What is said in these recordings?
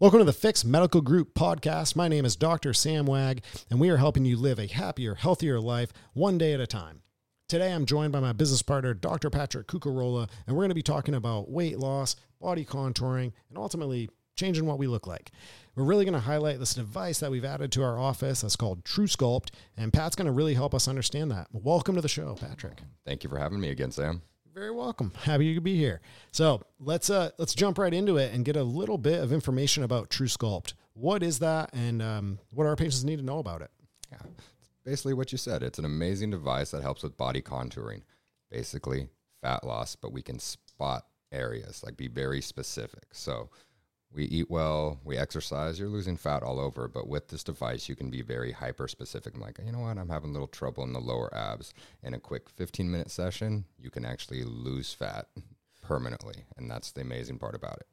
Welcome to the Fix Medical Group podcast. My name is Dr. Sam Wagg, and we are helping you live a happier, healthier life one day at a time. Today, I'm joined by my business partner, Dr. Patrick Cucarola, and we're going to be talking about weight loss, body contouring, and ultimately changing what we look like. We're really going to highlight this device that we've added to our office that's called truSculpt, and Pat's going to really help us understand that. Welcome to the show, Patrick. Thank you for having me again, Sam very welcome. Happy to be here. So let's uh let's jump right into it and get a little bit of information about truSculpt. What is that, and um, what our patients need to know about it? Yeah, basically what you said. It's an amazing device that helps with body contouring, basically fat loss, but we can spot areas, like be very specific. So we eat well, we exercise, you're losing fat all over. But with this device, you can be very hyper specific. I'm like, you know what? I'm having a little trouble in the lower abs. In a quick 15 minute session, you can actually lose fat permanently. And that's the amazing part about it.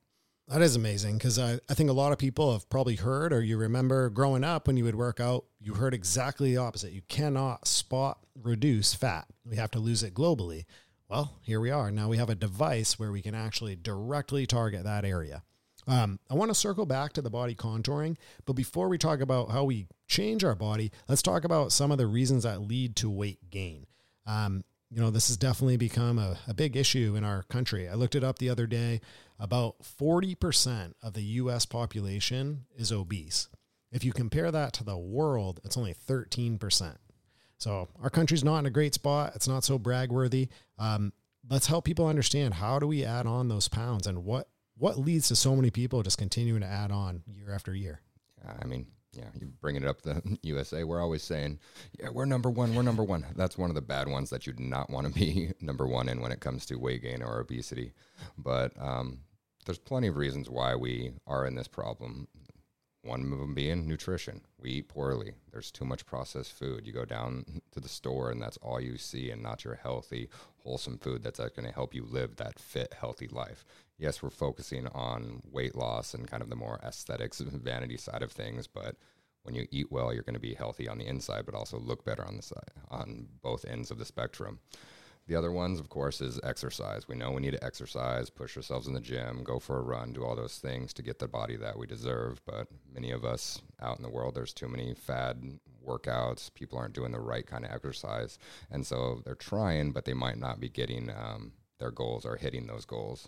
That is amazing because I, I think a lot of people have probably heard or you remember growing up when you would work out, you heard exactly the opposite. You cannot spot reduce fat. We have to lose it globally. Well, here we are. Now we have a device where we can actually directly target that area. Um, I want to circle back to the body contouring, but before we talk about how we change our body, let's talk about some of the reasons that lead to weight gain. Um, you know, this has definitely become a, a big issue in our country. I looked it up the other day. About 40% of the US population is obese. If you compare that to the world, it's only 13%. So our country's not in a great spot. It's not so bragworthy. Um, let's help people understand how do we add on those pounds and what what leads to so many people just continuing to add on year after year? I mean, yeah, you bringing it up the USA. We're always saying, yeah, we're number one. We're number one. That's one of the bad ones that you do not want to be number one in when it comes to weight gain or obesity. But um, there's plenty of reasons why we are in this problem. One of them being nutrition. We eat poorly. There's too much processed food. You go down to the store and that's all you see, and not your healthy, wholesome food that's uh, going to help you live that fit, healthy life yes, we're focusing on weight loss and kind of the more aesthetics and vanity side of things, but when you eat well, you're going to be healthy on the inside, but also look better on the side on both ends of the spectrum. The other ones, of course, is exercise. We know we need to exercise, push ourselves in the gym, go for a run, do all those things to get the body that we deserve. But many of us out in the world, there's too many fad workouts. People aren't doing the right kind of exercise. And so they're trying, but they might not be getting um, their goals or hitting those goals.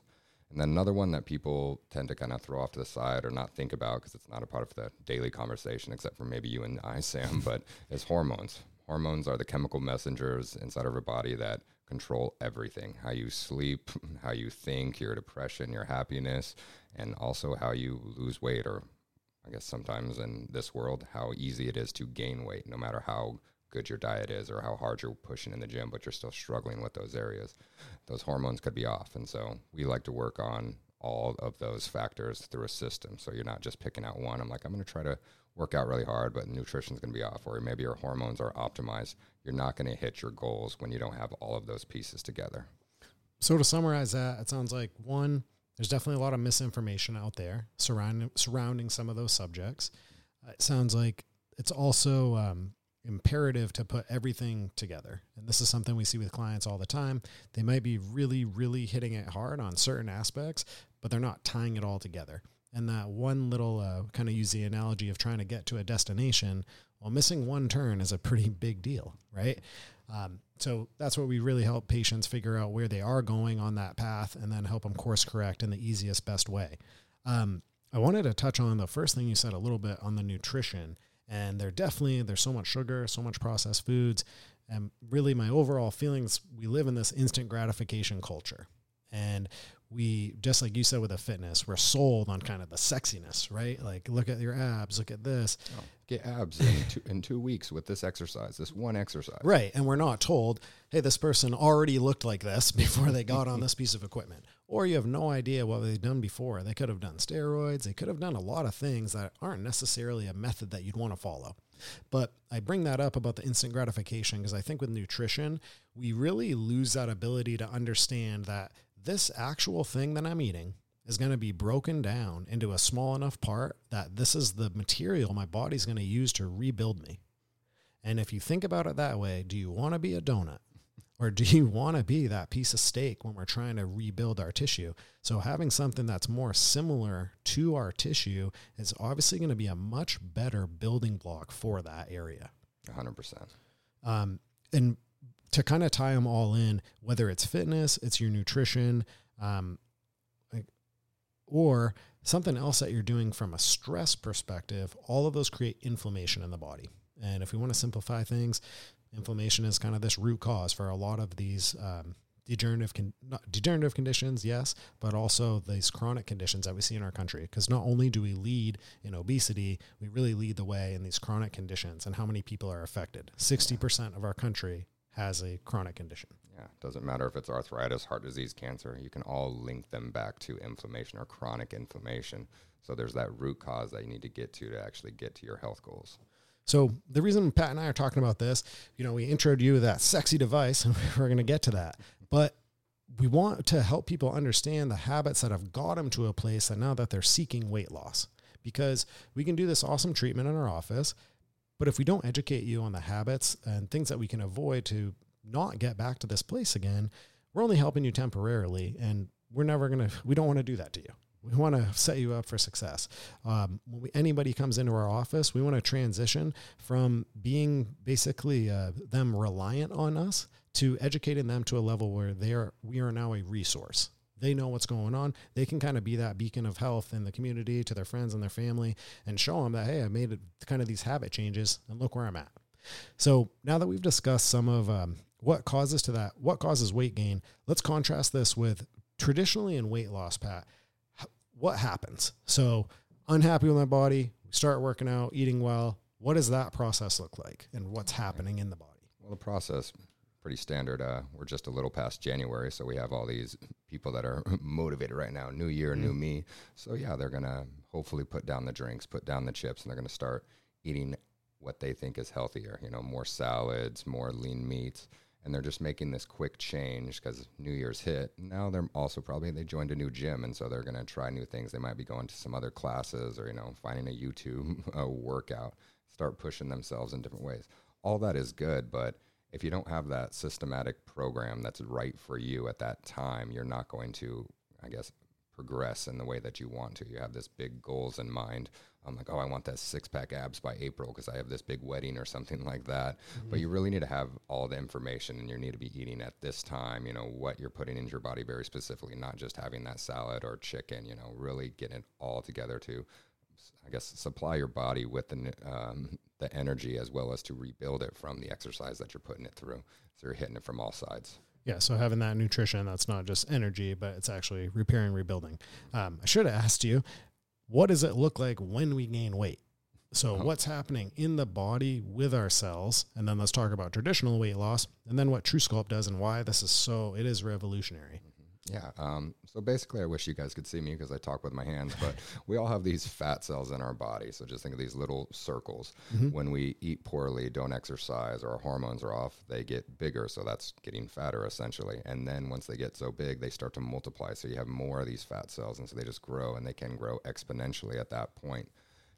And then another one that people tend to kind of throw off to the side or not think about because it's not a part of the daily conversation, except for maybe you and I, Sam, but is hormones. Hormones are the chemical messengers inside of our body that control everything how you sleep, how you think, your depression, your happiness, and also how you lose weight, or I guess sometimes in this world, how easy it is to gain weight, no matter how good your diet is or how hard you're pushing in the gym, but you're still struggling with those areas, those hormones could be off. And so we like to work on all of those factors through a system. So you're not just picking out one. I'm like, I'm going to try to work out really hard, but nutrition's going to be off, or maybe your hormones are optimized. You're not going to hit your goals when you don't have all of those pieces together. So to summarize that, it sounds like one, there's definitely a lot of misinformation out there surrounding surrounding some of those subjects. Uh, it sounds like it's also um, imperative to put everything together. And this is something we see with clients all the time. They might be really, really hitting it hard on certain aspects, but they're not tying it all together. And that one little uh, kind of use the analogy of trying to get to a destination, well, missing one turn is a pretty big deal, right? Um, so that's what we really help patients figure out where they are going on that path and then help them course correct in the easiest, best way. Um, I wanted to touch on the first thing you said a little bit on the nutrition and they're definitely there's so much sugar so much processed foods. And really my overall feelings we live in this instant gratification culture. And we just like you said with the fitness we're sold on kind of the sexiness right? Like look at your abs look at this. Oh, get abs in two, in two weeks with this exercise this one exercise. Right and we're not told hey this person already looked like this before they got on this piece of equipment. Or you have no idea what they've done before. They could have done steroids. They could have done a lot of things that aren't necessarily a method that you'd want to follow. But I bring that up about the instant gratification because I think with nutrition, we really lose that ability to understand that this actual thing that I'm eating is going to be broken down into a small enough part that this is the material my body's going to use to rebuild me. And if you think about it that way, do you want to be a donut Or do you want to be that piece of steak when we're trying to rebuild our tissue? So, having something that's more similar to our tissue is obviously going to be a much better building block for that area. 100%. Um, and to kind of tie them all in, whether it's fitness, it's your nutrition, um, or something else that you're doing from a stress perspective, all of those create inflammation in the body. And if we want to simplify things, inflammation is kind of this root cause for a lot of these um, degenerative con- degenerative conditions, yes, but also these chronic conditions that we see in our country. Because not only do we lead in obesity, we really lead the way in these chronic conditions and how many people are affected. Sixty percent of our country has a chronic condition. Yeah, It doesn't matter if it's arthritis, heart disease, cancer. You can all link them back to inflammation or chronic inflammation. So there's that root cause that you need to get to to actually get to your health goals. So the reason Pat and I are talking about this, you know, we introed you with that sexy device, and we're going to get to that. But we want to help people understand the habits that have got them to a place that now that they're seeking weight loss. Because we can do this awesome treatment in our office, but if we don't educate you on the habits and things that we can avoid to not get back to this place again, we're only helping you temporarily, and we're never gonna. We don't want to do that to you. We want to set you up for success. Um, when we, anybody comes into our office, we want to transition from being basically uh, them reliant on us to educating them to a level where they are we are now a resource. They know what's going on. They can kind of be that beacon of health in the community to their friends and their family and show them that hey, I made kind of these habit changes and look where I'm at. So now that we've discussed some of um, what causes to that, what causes weight gain, let's contrast this with traditionally in weight loss, Pat what happens? So, unhappy with my body, we start working out, eating well. What does that process look like and what's happening in the body? Well, the process pretty standard. Uh, we're just a little past January, so we have all these people that are motivated right now. New year, mm-hmm. new me. So yeah, they're gonna hopefully put down the drinks, put down the chips, and they're gonna start eating what they think is healthier. You know, more salads, more lean meats and they're just making this quick change because New Year's hit. Now they're also probably they joined a new gym, and so they're going to try new things. They might be going to some other classes or you know finding a YouTube uh, workout, start pushing themselves in different ways. All that is good, but if you don't have that systematic program that's right for you at that time, you're not going to, I guess, progress in the way that you want to. You have this big goals in mind I'm like, oh, I want that six pack abs by April because I have this big wedding or something like that. Mm-hmm. But you really need to have all the information and you need to be eating at this time, you know, what you're putting into your body very specifically, not just having that salad or chicken, you know, really getting it all together to, I guess, supply your body with the, um, the energy as well as to rebuild it from the exercise that you're putting it through. So you're hitting it from all sides. Yeah, so having that nutrition, that's not just energy, but it's actually repairing, rebuilding. Um, I should have asked you, what does it look like when we gain weight? So, uh-huh. what's happening in the body with our cells? And then let's talk about traditional weight loss and then what truSculpt does and why this is so, it is revolutionary. Yeah. Um, so basically, I wish you guys could see me because I talk with my hands, but we all have these fat cells in our body. So just think of these little circles. Mm-hmm. When we eat poorly, don't exercise, or our hormones are off, they get bigger. So that's getting fatter essentially. And then once they get so big, they start to multiply. So you have more of these fat cells. And so they just grow and they can grow exponentially at that point.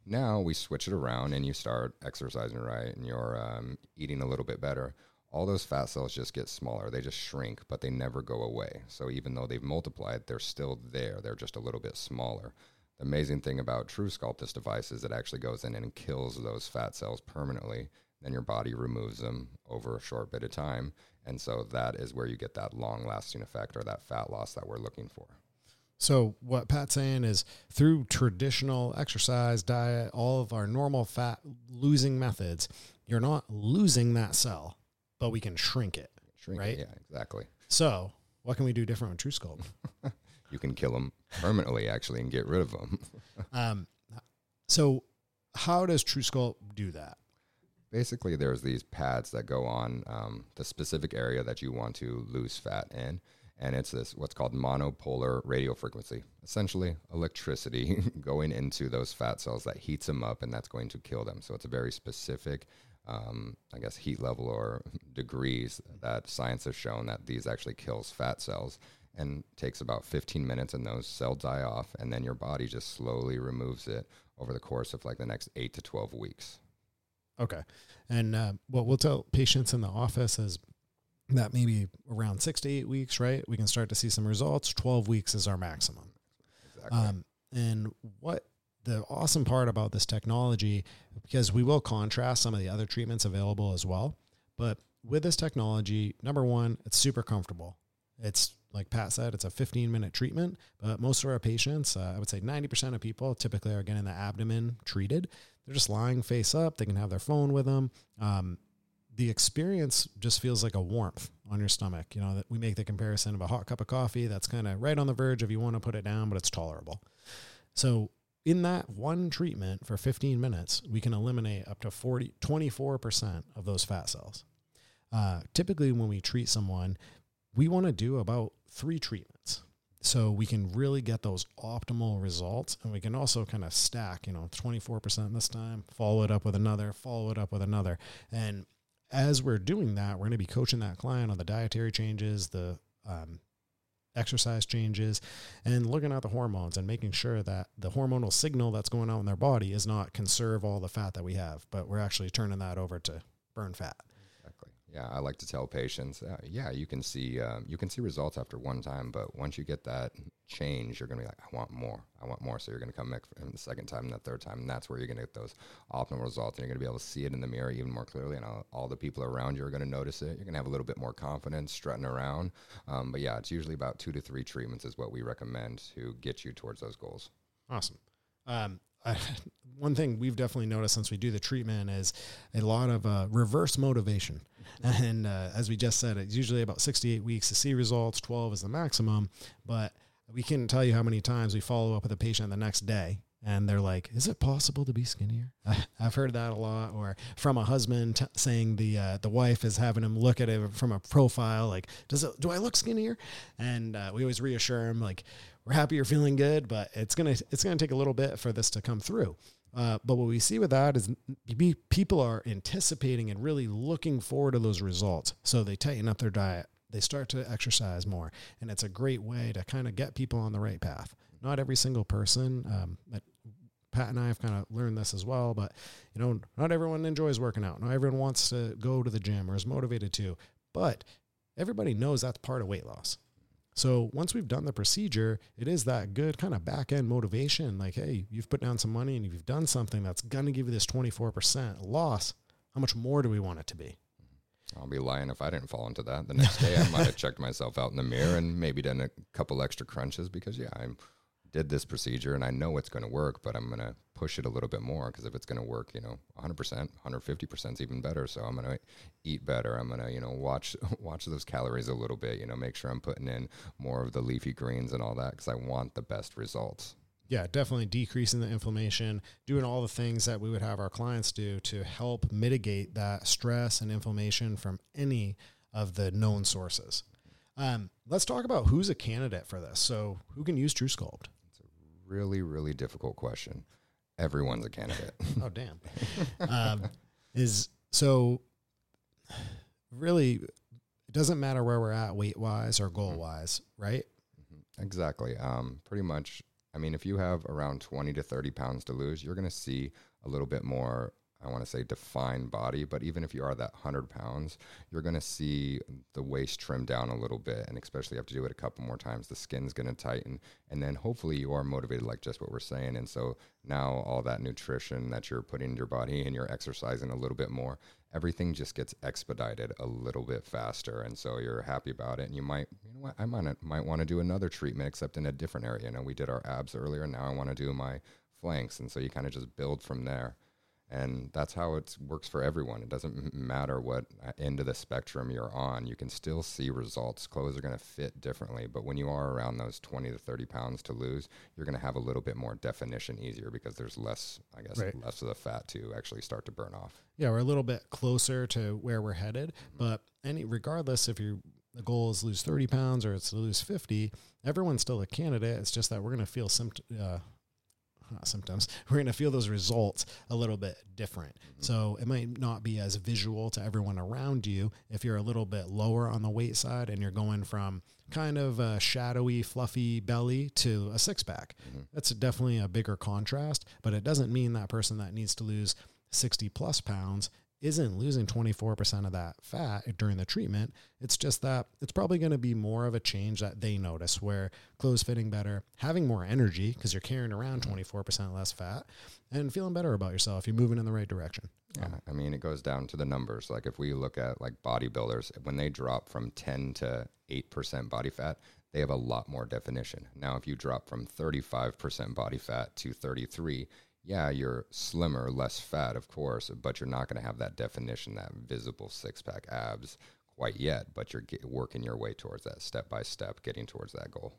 Now we switch it around and you start exercising right and you're um, eating a little bit better all those fat cells just get smaller. They just shrink, but they never go away. So even though they've multiplied, they're still there. They're just a little bit smaller. The amazing thing about truSculpt, this device, is it actually goes in and kills those fat cells permanently. Then your body removes them over a short bit of time. And so that is where you get that long lasting effect or that fat loss that we're looking for. So what Pat's saying is through traditional exercise, diet, all of our normal fat losing methods, you're not losing that cell but we can shrink it. Shrink right? It, yeah, exactly. So, what can we do different with truSculpt? you can kill them permanently, actually, and get rid of them. um, so, how does truSculpt do that? Basically, there's these pads that go on um, the specific area that you want to lose fat in, and it's this what's called monopolar radio frequency. Essentially, electricity going into those fat cells that heats them up, and that's going to kill them. So it's a very specific um, I guess, heat level or degrees that science has shown that these actually kills fat cells and takes about 15 minutes and those cells die off and then your body just slowly removes it over the course of like the next 8 to 12 weeks. Okay. And uh, what we'll tell patients in the office is that maybe around six to eight weeks, right? We can start to see some results. 12 weeks is our maximum. Exactly. Um, and what the awesome part about this technology, because we will contrast some of the other treatments available as well, but with this technology, number one, it's super comfortable. It's like Pat said, it's a 15 minute treatment, but most of our patients, uh, I would say 90% of people typically are getting the abdomen treated. They're just lying face up. They can have their phone with them. Um, the experience just feels like a warmth on your stomach. You know, that we make the comparison of a hot cup of coffee that's kind of right on the verge of you want to put it down, but it's tolerable. So in that one treatment for 15 minutes, we can eliminate up to 40, 24% of those fat cells. Uh, typically, when we treat someone, we want to do about three treatments. So we can really get those optimal results. And we can also kind of stack, you know, 24% this time, follow it up with another, follow it up with another. And as we're doing that, we're going to be coaching that client on the dietary changes, the um, exercise changes, and looking at the hormones and making sure that the hormonal signal that's going on in their body is not conserve all the fat that we have, but we're actually turning that over to burn fat. Yeah, I like to tell patients, uh, yeah, you can see um, you can see results after one time, but once you get that change, you're gonna be like, I want more, I want more. So you're gonna come back the second time, and the third time, and that's where you're gonna get those optimal results, and you're gonna be able to see it in the mirror even more clearly, and all, all the people around you are gonna notice it. You're gonna have a little bit more confidence strutting around. Um, but yeah, it's usually about two to three treatments is what we recommend to get you towards those goals. Awesome. Um, I, one thing we've definitely noticed since we do the treatment is a lot of uh, reverse motivation. And uh, as we just said, it's usually about 68 weeks to see results, 12 is the maximum. But we can tell you how many times we follow up with a patient the next day and they're like, "Is it possible to be skinnier?" I've heard that a lot, or from a husband t- saying the uh, the wife is having him look at it from a profile, like, "Does it? Do I look skinnier?" And uh, we always reassure him, like, "We're happy you're feeling good, but it's gonna it's gonna take a little bit for this to come through." Uh, but what we see with that is people are anticipating and really looking forward to those results, so they tighten up their diet. They start to exercise more, and it's a great way to kind of get people on the right path not every single person um, Pat and I have kind of learned this as well, but you know, not everyone enjoys working out. Not everyone wants to go to the gym or is motivated to, but everybody knows that's part of weight loss. So once we've done the procedure, it is that good kind of back end motivation. Like, hey, you've put down some money and you've done something that's going to give you this 24% loss. How much more do we want it to be? I'll be lying if I didn't fall into that. The next day, I might have checked myself out in the mirror and maybe done a couple extra crunches because, yeah, I'm did this procedure and I know it's going to work, but I'm going to push it a little bit more because if it's going to work, you know, 100%, 150% is even better. So I'm going to eat better. I'm going to, you know, watch watch those calories a little bit, you know, make sure I'm putting in more of the leafy greens and all that because I want the best results. Yeah, definitely decreasing the inflammation, doing all the things that we would have our clients do to help mitigate that stress and inflammation from any of the known sources. Um, let's talk about who's a candidate for this. So, who can use truSculpt? Really, really difficult question. Everyone's a candidate. oh, damn. um, is so really, it doesn't matter where we're at weight wise or goal wise, right? Mm-hmm. Exactly. Um, pretty much. I mean, if you have around 20 to 30 pounds to lose, you're going to see a little bit more I want to say defined body, but even if you are that 100 pounds, you're going to see the waist trim down a little bit. And especially you have to do it a couple more times, the skin's going to tighten. And then hopefully you are motivated, like just what we're saying. And so now all that nutrition that you're putting in your body and you're exercising a little bit more, everything just gets expedited a little bit faster. And so you're happy about it. And you might, you know what, I might, might want to do another treatment, except in a different area. You know, we did our abs earlier. And now I want to do my flanks. And so you kind of just build from there and that's how it works for everyone. It doesn't matter what end of the spectrum you're on, you can still see results. Clothes are going to fit differently, but when you are around those 20 to 30 pounds to lose, you're going to have a little bit more definition easier because there's less, I guess, right. less of the fat to actually start to burn off. Yeah, we're a little bit closer to where we're headed, mm-hmm. but any regardless if you the goal is lose 30 pounds or it's to lose 50 everyone's still a candidate it's just that we're going to feel some uh, not symptoms, we're going to feel those results a little bit different. Mm-hmm. So it might not be as visual to everyone around you if you're a little bit lower on the weight side and you're going from kind of a shadowy, fluffy belly to a six pack. Mm-hmm. That's definitely a bigger contrast, but it doesn't mean that person that needs to lose 60 plus pounds isn't losing 24% of that fat during the treatment. It's just that it's probably going to be more of a change that they notice where clothes fitting better, having more energy because you're carrying around mm-hmm. 24% less fat, and feeling better about yourself. You're moving in the right direction. Yeah, um, I mean, it goes down to the numbers. Like if we look at like bodybuilders, when they drop from 10 to 8% body fat, they have a lot more definition. Now, if you drop from 35% body fat to 33, yeah, you're slimmer, less fat, of course, but you're not going to have that definition, that visible six pack abs quite yet. But you're get, working your way towards that step by step, getting towards that goal.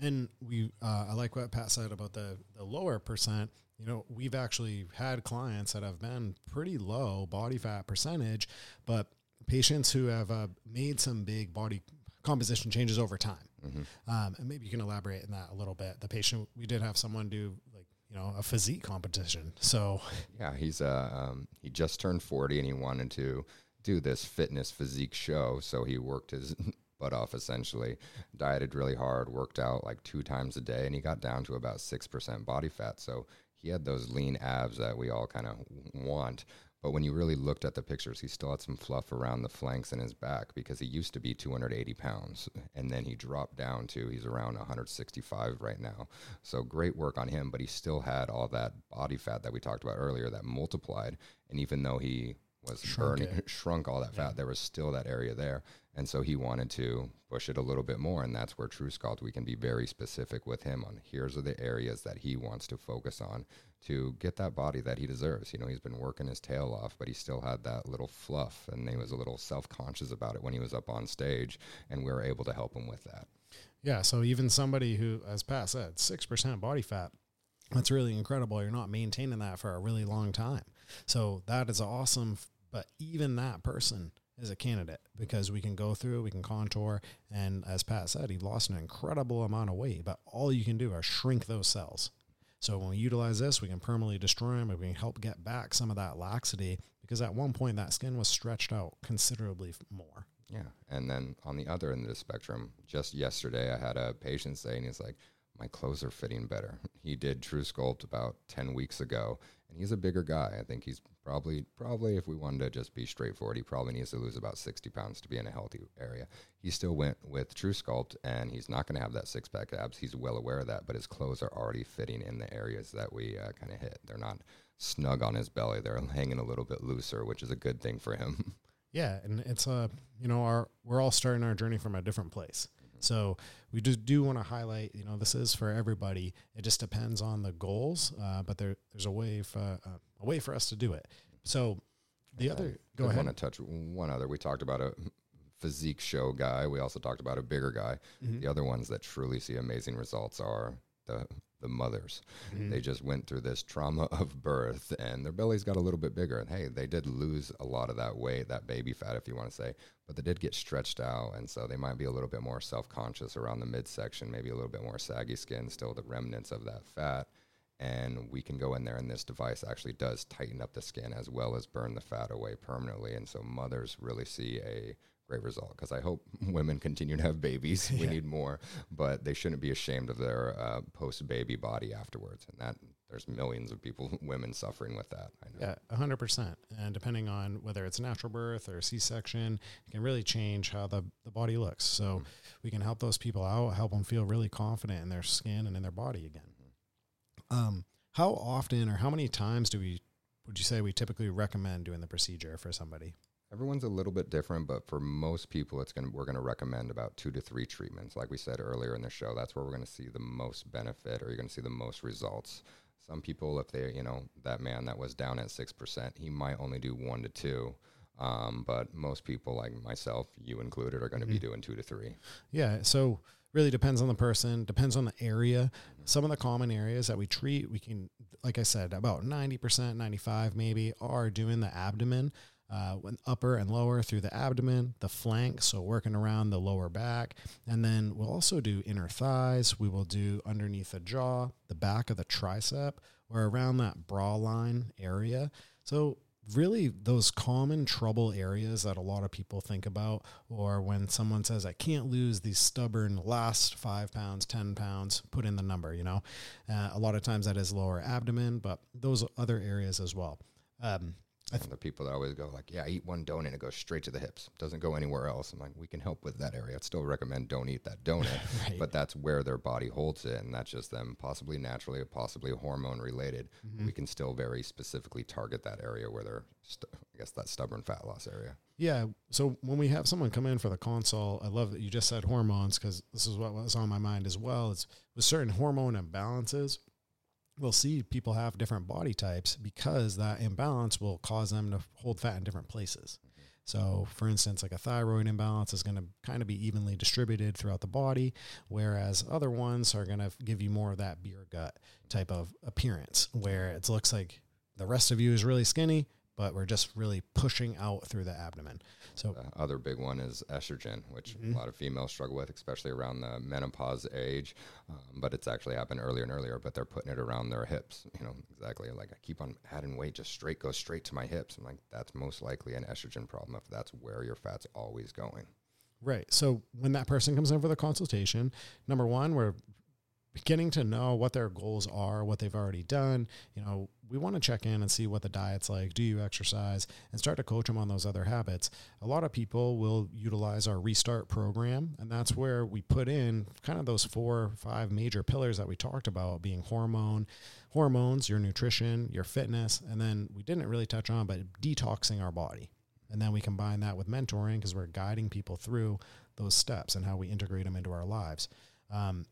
And we, uh, I like what Pat said about the the lower percent. You know, we've actually had clients that have been pretty low body fat percentage, but patients who have uh, made some big body composition changes over time. Mm-hmm. Um, and maybe you can elaborate on that a little bit. The patient, we did have someone do like you know a physique competition. So yeah, he's uh um, he just turned forty and he wanted to do this fitness physique show. So he worked his butt off essentially, dieted really hard, worked out like two times a day, and he got down to about six percent body fat. So he had those lean abs that we all kind of want. But when you really looked at the pictures, he still had some fluff around the flanks and his back because he used to be 280 pounds. And then he dropped down to, he's around 165 right now. So great work on him, but he still had all that body fat that we talked about earlier that multiplied. And even though he was shrunk burning, shrunk all that fat, yeah. there was still that area there. And so he wanted to push it a little bit more. And that's where truSculpt, we can be very specific with him on here's are the areas that he wants to focus on to get that body that he deserves. You know, he's been working his tail off, but he still had that little fluff and he was a little self conscious about it when he was up on stage. And we were able to help him with that. Yeah. So even somebody who, as Pat said, 6% body fat, that's really incredible. You're not maintaining that for a really long time. So that is awesome. But even that person, is a candidate because we can go through, we can contour, and as Pat said, he lost an incredible amount of weight. But all you can do is shrink those cells. So when we utilize this, we can permanently destroy them, and we can help get back some of that laxity because at one point that skin was stretched out considerably more. Yeah, and then on the other end of the spectrum, just yesterday I had a patient saying he's like, my clothes are fitting better. He did truSculpt about ten weeks ago, and he's a bigger guy. I think he's probably probably if we wanted to just be straightforward, he probably needs to lose about sixty pounds to be in a healthy area. He still went with truSculpt, and he's not going to have that six pack abs. He's well aware of that, but his clothes are already fitting in the areas that we uh, kind of hit. They're not snug on his belly; they're hanging a little bit looser, which is a good thing for him. Yeah, and it's a uh, you know our we're all starting our journey from a different place. So we just do want to highlight, you know, this is for everybody. It just depends on the goals, uh, but there, there's a way for uh, a way for us to do it. So the other, go I ahead. I want to touch one other. We talked about a physique show guy. We also talked about a bigger guy. Mm-hmm. The other ones that truly see amazing results are the the mothers. Mm-hmm. They just went through this trauma of birth and their bellies got a little bit bigger. And hey, they did lose a lot of that weight, that baby fat, if you want to say, but they did get stretched out. And so they might be a little bit more self conscious around the midsection, maybe a little bit more saggy skin, still the remnants of that fat. And we can go in there, and this device actually does tighten up the skin as well as burn the fat away permanently. And so mothers really see a great result because I hope women continue to have babies. We yeah. need more, but they shouldn't be ashamed of their uh, post baby body afterwards. And that there's millions of people, women suffering with that. Yeah, 100%. And depending on whether it's natural birth or C section, it can really change how the, the body looks. So mm-hmm. we can help those people out, help them feel really confident in their skin and in their body again. Mm-hmm. Um, how often or how many times do we, would you say we typically recommend doing the procedure for somebody? Everyone's a little bit different, but for most people, it's going we're going to recommend about two to three treatments. Like we said earlier in the show, that's where we're going to see the most benefit, or you're going to see the most results. Some people, if they, you know, that man that was down at six percent, he might only do one to two. Um, but most people, like myself, you included, are going to mm-hmm. be doing two to three. Yeah. So really depends on the person, depends on the area. Some of the common areas that we treat, we can, like I said, about 90%, 95 maybe are doing the abdomen uh, upper and lower through the abdomen, the flank, so working around the lower back. And then we'll also do inner thighs. We will do underneath the jaw, the back of the tricep, or around that bra line area. So, really, those common trouble areas that a lot of people think about, or when someone says, I can't lose these stubborn last five pounds, 10 pounds, put in the number, you know. Uh, a lot of times that is lower abdomen, but those other areas as well. Um, And the people that always go like, yeah, I eat one donut, and it goes straight to the hips, doesn't go anywhere else. I'm like, we can help with that area. I'd still recommend don't eat that donut, Right. but that's where their body holds it, and that's just them possibly naturally or possibly hormone related. Mm-hmm. We can still very specifically target that area where they're, st- I guess, that stubborn fat loss area. Yeah. So when we have someone come in for the consult, I love that you just said hormones because this is what was on my mind as well. It's with certain hormone imbalances, we'll see people have different body types because that imbalance will cause them to hold fat in different places. So, for instance, like a thyroid imbalance is going to kind of be evenly distributed throughout the body, whereas other ones are going to give you more of that beer gut type of appearance, where it looks like the rest of you is really skinny, but we're just really pushing out through the abdomen. So, The other big one is estrogen, which Mhm. a lot of females struggle with, especially around the menopause age. Um, but it's actually happened earlier and earlier. But they're putting it around their hips. You know exactly. Like I keep on adding weight, just straight goes straight to my hips. I'm like, that's most likely an estrogen problem if that's where your fat's always going. Right. So when that person comes in for the consultation, number one, we're beginning to know what their goals are, what they've already done. You know, we want to check in and see what the diet's like. Do you exercise and start to coach them on those other habits? A lot of people will utilize our restart program, and that's where we put in kind of those four or five major pillars that we talked about being hormone, hormones, your nutrition, your fitness, and then we didn't really touch on, but detoxing our body. And then we combine that with mentoring because we're guiding people through those steps and how we integrate them into our lives. Um,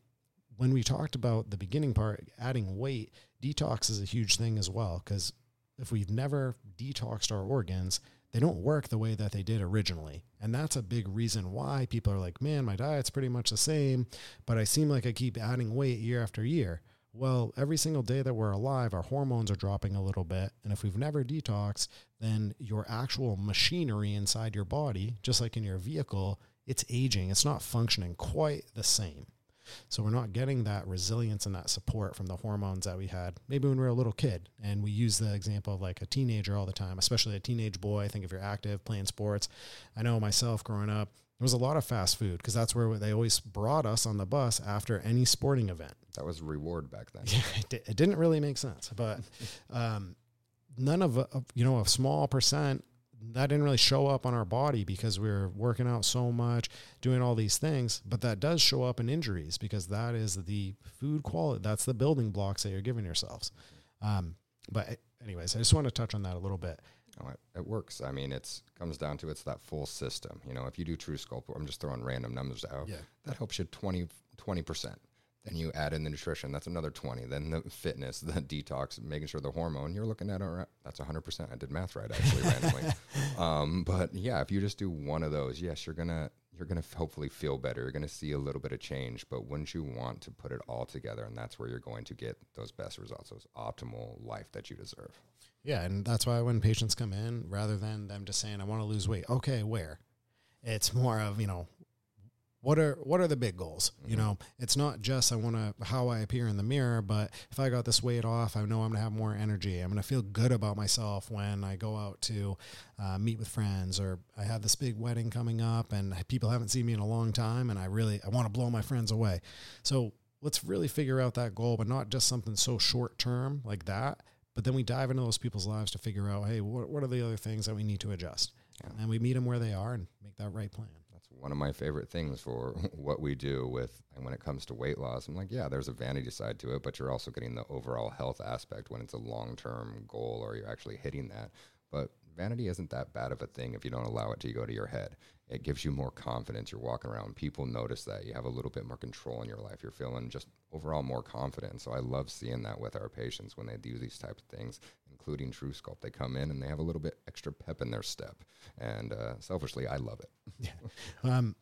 when we talked about the beginning part, adding weight, detox is a huge thing as well. Because if we've never detoxed our organs, they don't work the way that they did originally. And that's a big reason why people are like, man, my diet's pretty much the same, but I seem like I keep adding weight year after year. Well, every single day that we're alive, our hormones are dropping a little bit. And if we've never detoxed, then your actual machinery inside your body, just like in your vehicle, it's aging. It's not functioning quite the same. So we're not getting that resilience and that support from the hormones that we had maybe when we were a little kid. And we use the example of like a teenager all the time, especially a teenage boy. I think if you're active, playing sports, I know myself growing up, there was a lot of fast food because that's where they always brought us on the bus after any sporting event. That was reward back then. Yeah, it, it didn't really make sense, but um, none of, uh, you know, a small percent that didn't really show up on our body because we were working out so much, doing all these things. But that does show up in injuries because that is the food quality. That's the building blocks that you're giving yourselves. Um, but anyways, I just want to touch on that a little bit. It works. I mean, it's comes down to it's that full system. You know, if you do truSculpt, I'm just throwing random numbers out. Yeah. That helps you 20 percent. Then you add in the nutrition, that's another 20. Then the fitness, the detox, making sure the hormone, you're looking at around, that's 100%. I did math right actually randomly. Um, but yeah, if you just do one of those, yes, you're gonna you're gonna hopefully feel better. You're gonna see a little bit of change. But wouldn't you want to put it all together? And that's where you're going to get those best results, those optimal life that you deserve. Yeah, and that's why when patients come in, rather than them just saying, "I want to lose weight," okay, where? It's more of you know, what are what are the big goals? You know, it's not just I want to how I appear in the mirror, but if I got this weight off, I know I'm gonna have more energy. I'm gonna feel good about myself when I go out to uh, meet with friends, or I have this big wedding coming up, and people haven't seen me in a long time, and I really I want to blow my friends away. So let's really figure out that goal, but not just something so short term like that. But then we dive into those people's lives to figure out, hey, what, what are the other things that we need to adjust? Yeah. And we meet them where they are and make that right plan. One of my favorite things for what we do with and when it comes to weight loss. I'm like, yeah, there's a vanity side to it, but you're also getting the overall health aspect when it's a long term goal or you're actually hitting that. But vanity isn't that bad of a thing if you don't allow it to go to your head. It gives you more confidence. You're walking around, people notice that you have a little bit more control in your life. You're feeling just overall more confident. So I love seeing that with our patients when they do these type of things, including truSculpt. They come in and they have a little bit extra pep in their step. And uh, selfishly, I love it. Um,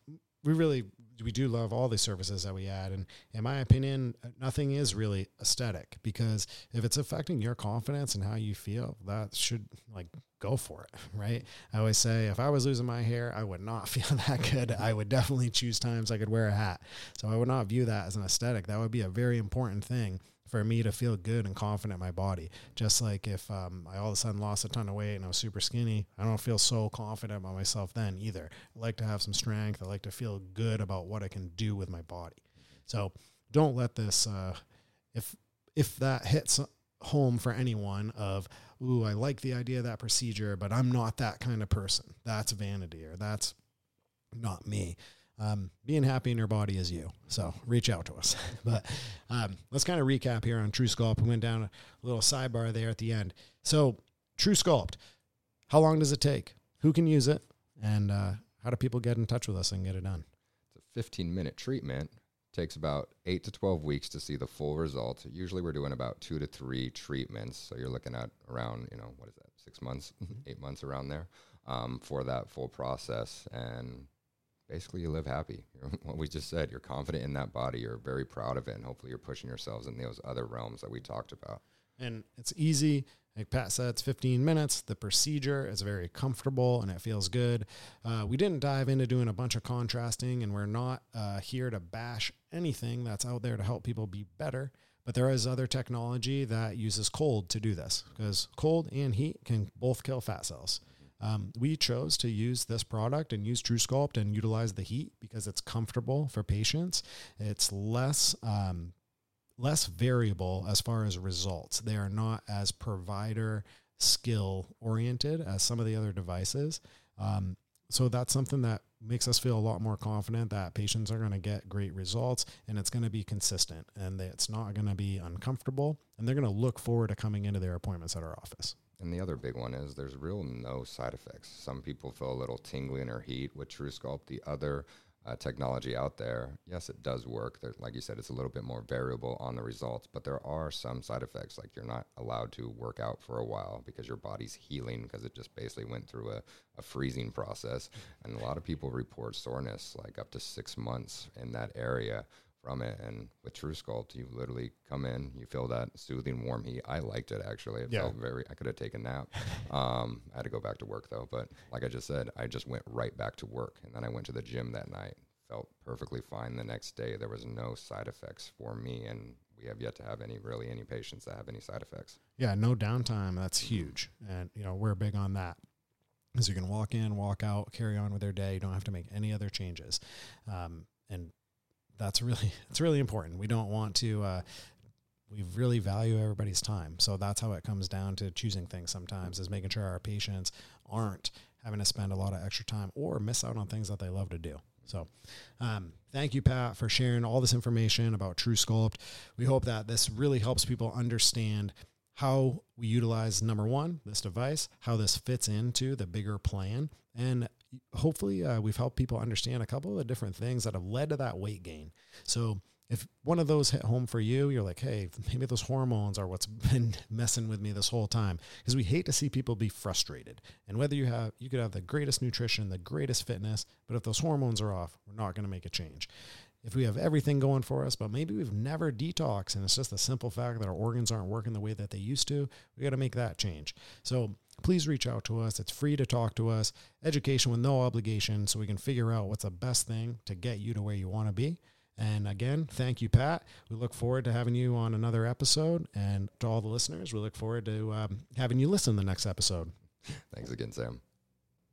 we really we do love all the services that we add, and in my opinion, nothing is really aesthetic because if it's affecting your confidence and how you feel, that should like go for it, right? I always say if I was losing my hair, I would not feel that good. I would definitely choose times I could wear a hat. So I would not view that as an aesthetic. That would be a very important thing for me to feel good and confident in my body. Just like if um, I all of a sudden lost a ton of weight and I was super skinny, I don't feel so confident about myself then either. I like to have some strength. I like to feel good about what I can do with my body. So don't let this, uh, if if that hits home for anyone of, ooh, I like the idea of that procedure, but I'm not that kind of person. That's vanity or that's not me. Um, being happy in your body is you. So reach out to us. but um, let's kind of recap here on truSculpt. We went down a little sidebar there at the end. So truSculpt, how long does it take? Who can use it? And uh, how do people get in touch with us and get it done? It's a 15 minute treatment. Takes about eight to 12 weeks to see the full result. Usually we're doing about two to three treatments. So you're looking at around, you know, what is that, six months, eight months around there um, for that full process. And basically you live happy. You're, what we just said, you're confident in that body. You're very proud of it. And hopefully you're pushing yourselves in those other realms that we talked about. And it's easy. Like Pat said, it's 15 minutes. The procedure is very comfortable and it feels good. Uh, we didn't dive into doing a bunch of contrasting, and we're not uh, here to bash anything that's out there to help people be better. But there is other technology that uses cold to do this because cold and heat can both kill fat cells. Um, we chose to use this product and use truSculpt and utilize the heat because it's comfortable for patients. It's less um, less variable as far as results. They are not as provider skill oriented as some of the other devices. Um, so that's something that makes us feel a lot more confident that patients are going to get great results and it's going to be consistent and it's not going to be uncomfortable and they're going to look forward to coming into their appointments at our office. And the other big one is there's real no side effects. Some people feel a little tingling or heat with truSculpt. The other uh, technology out there, yes, it does work. There, like you said, it's a little bit more variable on the results, but there are some side effects. Like you're not allowed to work out for a while because your body's healing because it just basically went through a, a freezing process. And a lot of people report soreness like up to six months in that area from it. And with truSculpt, you literally come in, you feel that soothing, warm heat. I liked it actually. It Yeah. felt very. I could have taken a nap. Um, I had to go back to work though. But like I just said, I just went right back to work, and then I went to the gym that night. Felt perfectly fine the next day. There was no side effects for me, and we have yet to have any really any patients that have any side effects. Yeah, no downtime. That's huge. And, you know, we're big on that. Because you can walk in, walk out, carry on with their day. You don't have to make any other changes. Um, and that's really, it's really important. We don't want to, uh, we really value everybody's time. So that's how it comes down to choosing things sometimes is making sure our patients aren't having to spend a lot of extra time or miss out on things that they love to do. So, um, thank you, Pat, for sharing all this information about truSculpt. We hope that this really helps people understand how we utilize number one, this device, how this fits into the bigger plan, and hopefully uh, we've helped people understand a couple of the different things that have led to that weight gain. So if one of those hit home for you, you're like, hey, maybe those hormones are what's been messing with me this whole time. Because we hate to see people be frustrated. And whether you have, you could have the greatest nutrition, the greatest fitness, but if those hormones are off, we're not going to make a change. If we have everything going for us, but maybe we've never detoxed and it's just the simple fact that our organs aren't working the way that they used to, we got to make that change. So please reach out to us. It's free to talk to us, education with no obligation, so we can figure out what's the best thing to get you to where you want to be. And again, thank you, Pat. We look forward to having you on another episode. And to all the listeners, we look forward to um, having you listen to the next episode. Thanks again, Sam.